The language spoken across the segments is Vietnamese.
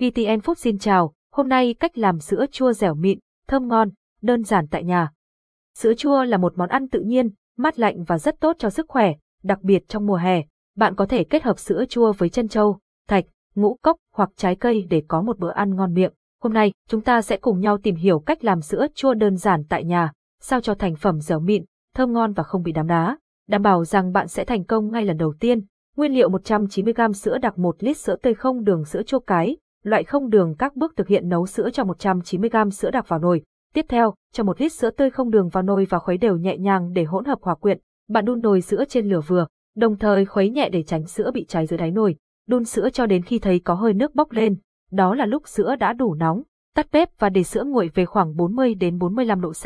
VTN Food xin chào, hôm nay cách làm sữa chua dẻo mịn, thơm ngon, đơn giản tại nhà. Sữa chua là một món ăn tự nhiên, mát lạnh và rất tốt cho sức khỏe, đặc biệt trong mùa hè. Bạn có thể kết hợp sữa chua với chân trâu, thạch, ngũ cốc hoặc trái cây để có một bữa ăn ngon miệng. Hôm nay, chúng ta sẽ cùng nhau tìm hiểu cách làm sữa chua đơn giản tại nhà, sao cho thành phẩm dẻo mịn, thơm ngon và không bị đám đá. Đảm bảo rằng bạn sẽ thành công ngay lần đầu tiên. Nguyên liệu 190g sữa đặc 1 lít sữa tươi không đường sữa chua cái, loại không đường các bước thực hiện nấu sữa cho 190g sữa đặc vào nồi. Tiếp theo, cho một lít sữa tươi không đường vào nồi và khuấy đều nhẹ nhàng để hỗn hợp hòa quyện. Bạn đun nồi sữa trên lửa vừa, đồng thời khuấy nhẹ để tránh sữa bị cháy dưới đáy nồi. Đun sữa cho đến khi thấy có hơi nước bốc lên, đó là lúc sữa đã đủ nóng. Tắt bếp và để sữa nguội về khoảng 40 đến 45 độ C.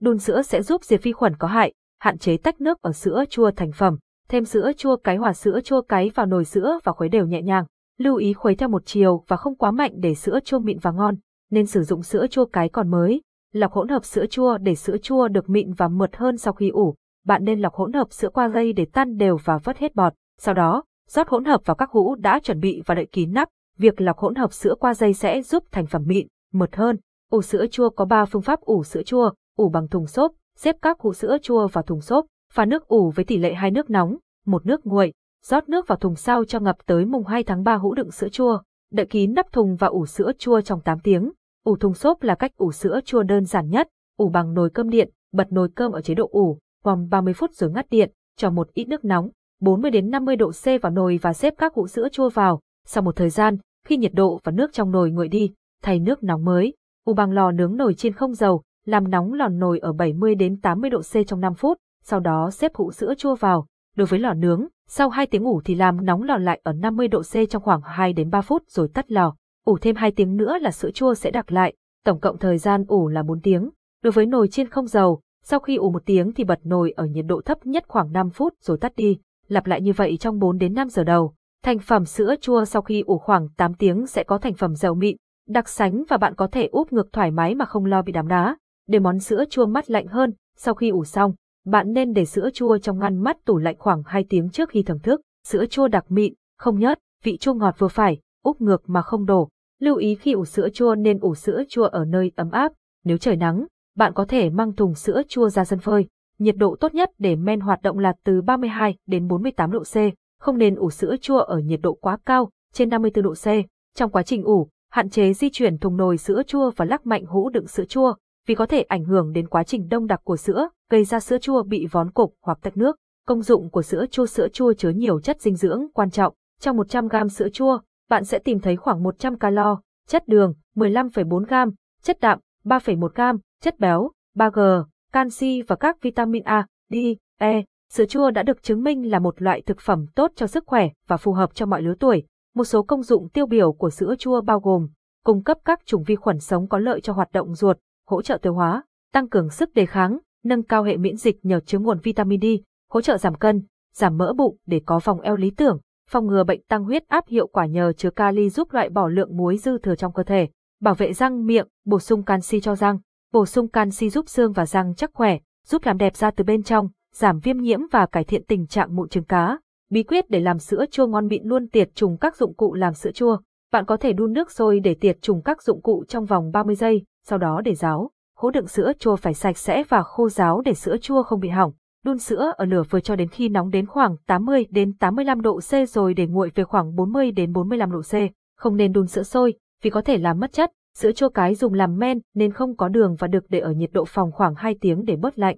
Đun sữa sẽ giúp diệt vi khuẩn có hại, hạn chế tách nước ở sữa chua thành phẩm. Thêm sữa chua cái hòa sữa chua cái vào nồi sữa và khuấy đều nhẹ nhàng. Lưu ý khuấy theo một chiều và không quá mạnh để sữa chua mịn và ngon, nên sử dụng sữa chua cái còn mới. Lọc hỗn hợp sữa chua để sữa chua được mịn và mượt hơn sau khi ủ. Bạn nên lọc hỗn hợp sữa qua dây để tan đều và vớt hết bọt. Sau đó, rót hỗn hợp vào các hũ đã chuẩn bị và đậy kín nắp. Việc lọc hỗn hợp sữa qua dây sẽ giúp thành phẩm mịn, mượt hơn. Ủ sữa chua có 3 phương pháp ủ sữa chua, ủ bằng thùng xốp, xếp các hũ sữa chua vào thùng xốp, pha nước ủ với tỷ lệ hai nước nóng, một nước nguội, rót nước vào thùng sau cho ngập tới mùng 2 tháng 3 hũ đựng sữa chua, đậy kín nắp thùng và ủ sữa chua trong 8 tiếng. Ủ thùng xốp là cách ủ sữa chua đơn giản nhất, ủ bằng nồi cơm điện, bật nồi cơm ở chế độ ủ, vòng 30 phút rồi ngắt điện, cho một ít nước nóng, 40 đến 50 độ C vào nồi và xếp các hũ sữa chua vào. Sau một thời gian, khi nhiệt độ và nước trong nồi nguội đi, thay nước nóng mới, ủ bằng lò nướng nồi trên không dầu, làm nóng lò nồi ở 70 đến 80 độ C trong 5 phút, sau đó xếp hũ sữa chua vào. Đối với lò nướng, sau 2 tiếng ủ thì làm nóng lò lại ở 50 độ C trong khoảng 2 đến 3 phút rồi tắt lò. Ủ thêm 2 tiếng nữa là sữa chua sẽ đặc lại, tổng cộng thời gian ủ là 4 tiếng. Đối với nồi chiên không dầu, sau khi ủ 1 tiếng thì bật nồi ở nhiệt độ thấp nhất khoảng 5 phút rồi tắt đi, lặp lại như vậy trong 4 đến 5 giờ đầu. Thành phẩm sữa chua sau khi ủ khoảng 8 tiếng sẽ có thành phẩm dầu mịn, đặc sánh và bạn có thể úp ngược thoải mái mà không lo bị đám đá. Để món sữa chua mát lạnh hơn, sau khi ủ xong, bạn nên để sữa chua trong ngăn mát tủ lạnh khoảng 2 tiếng trước khi thưởng thức. Sữa chua đặc mịn, không nhớt, vị chua ngọt vừa phải, úp ngược mà không đổ. Lưu ý khi ủ sữa chua nên ủ sữa chua ở nơi ấm áp. Nếu trời nắng, bạn có thể mang thùng sữa chua ra sân phơi. Nhiệt độ tốt nhất để men hoạt động là từ 32 đến 48 độ C. Không nên ủ sữa chua ở nhiệt độ quá cao, trên 54 độ C. Trong quá trình ủ, hạn chế di chuyển thùng nồi sữa chua và lắc mạnh hũ đựng sữa chua, vì có thể ảnh hưởng đến quá trình đông đặc của sữa, gây ra sữa chua bị vón cục hoặc tách nước. Công dụng của sữa chua Sữa chua chứa nhiều chất dinh dưỡng quan trọng. Trong 100 g sữa chua, bạn sẽ tìm thấy khoảng 100 calo, chất đường 15,4 g, chất đạm 3,1 g, chất béo 3G, canxi và các vitamin A, D, E. Sữa chua đã được chứng minh là một loại thực phẩm tốt cho sức khỏe và phù hợp cho mọi lứa tuổi. Một số công dụng tiêu biểu của sữa chua bao gồm cung cấp các chủng vi khuẩn sống có lợi cho hoạt động ruột, hỗ trợ tiêu hóa, tăng cường sức đề kháng, nâng cao hệ miễn dịch nhờ chứa nguồn vitamin D, hỗ trợ giảm cân, giảm mỡ bụng để có vòng eo lý tưởng, phòng ngừa bệnh tăng huyết áp hiệu quả nhờ chứa kali giúp loại bỏ lượng muối dư thừa trong cơ thể, bảo vệ răng miệng, bổ sung canxi cho răng, bổ sung canxi giúp xương và răng chắc khỏe, giúp làm đẹp da từ bên trong, giảm viêm nhiễm và cải thiện tình trạng mụn trứng cá. Bí quyết để làm sữa chua ngon mịn luôn tiệt trùng các dụng cụ làm sữa chua. Bạn có thể đun nước sôi để tiệt trùng các dụng cụ trong vòng 30 giây, sau đó để ráo. Hố đựng sữa chua phải sạch sẽ và khô ráo để sữa chua không bị hỏng. Đun sữa ở lửa vừa cho đến khi nóng đến khoảng 80 đến 85 độ C rồi để nguội về khoảng 40 đến 45 độ C. Không nên đun sữa sôi, vì có thể làm mất chất. Sữa chua cái dùng làm men nên không có đường và được để ở nhiệt độ phòng khoảng 2 tiếng để bớt lạnh.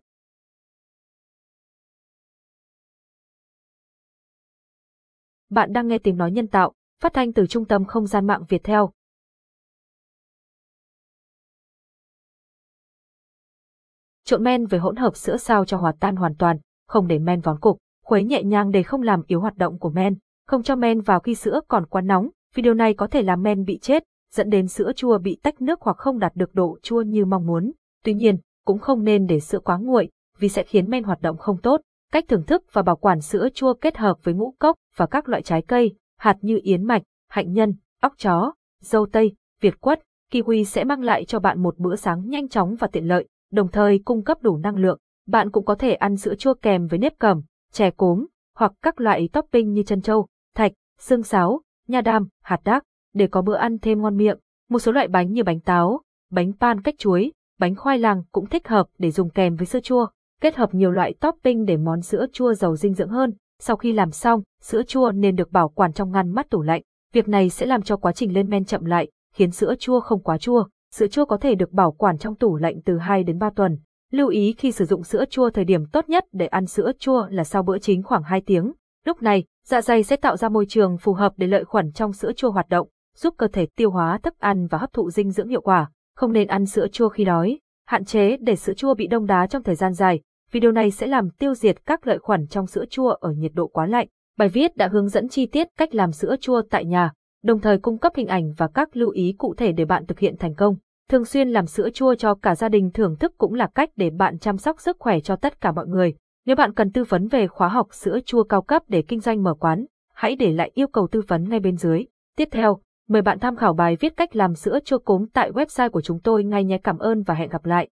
Bạn đang nghe tiếng nói nhân tạo, phát thanh từ trung tâm không gian mạng Việt Theo. Trộn men với hỗn hợp sữa sao cho hòa tan hoàn toàn, không để men vón cục, khuấy nhẹ nhàng để không làm yếu hoạt động của men, không cho men vào khi sữa còn quá nóng, vì điều này có thể làm men bị chết, dẫn đến sữa chua bị tách nước hoặc không đạt được độ chua như mong muốn. Tuy nhiên, cũng không nên để sữa quá nguội, vì sẽ khiến men hoạt động không tốt. Cách thưởng thức và bảo quản sữa chua kết hợp với ngũ cốc và các loại trái cây, hạt như yến mạch, hạnh nhân, óc chó, dâu tây, việt quất, kiwi sẽ mang lại cho bạn một bữa sáng nhanh chóng và tiện lợi, đồng thời cung cấp đủ năng lượng. Bạn cũng có thể ăn sữa chua kèm với nếp cẩm, chè cốm, hoặc các loại topping như chân trâu, thạch, xương sáo, nha đam, hạt đác. để có bữa ăn thêm ngon miệng. Một số loại bánh như bánh táo, bánh pan cách chuối, bánh khoai lang cũng thích hợp để dùng kèm với sữa chua. Kết hợp nhiều loại topping để món sữa chua giàu dinh dưỡng hơn. Sau khi làm xong, sữa chua nên được bảo quản trong ngăn mát tủ lạnh. Việc này sẽ làm cho quá trình lên men chậm lại, khiến sữa chua không quá chua. Sữa chua có thể được bảo quản trong tủ lạnh từ 2 đến 3 tuần. Lưu ý khi sử dụng sữa chua thời điểm tốt nhất để ăn sữa chua là sau bữa chính khoảng 2 tiếng. Lúc này, dạ dày sẽ tạo ra môi trường phù hợp để lợi khuẩn trong sữa chua hoạt động, giúp cơ thể tiêu hóa thức ăn và hấp thụ dinh dưỡng hiệu quả. Không nên ăn sữa chua khi đói, hạn chế để sữa chua bị đông đá trong thời gian dài. Video này sẽ làm tiêu diệt các lợi khuẩn trong sữa chua ở nhiệt độ quá lạnh. Bài viết đã hướng dẫn chi tiết cách làm sữa chua tại nhà, đồng thời cung cấp hình ảnh và các lưu ý cụ thể để bạn thực hiện thành công. Thường xuyên làm sữa chua cho cả gia đình thưởng thức cũng là cách để bạn chăm sóc sức khỏe cho tất cả mọi người. Nếu bạn cần tư vấn về khóa học sữa chua cao cấp để kinh doanh mở quán, hãy để lại yêu cầu tư vấn ngay bên dưới. Tiếp theo, mời bạn tham khảo bài viết cách làm sữa chua cốm tại website của chúng tôi ngay nhé. Cảm ơn và hẹn gặp lại.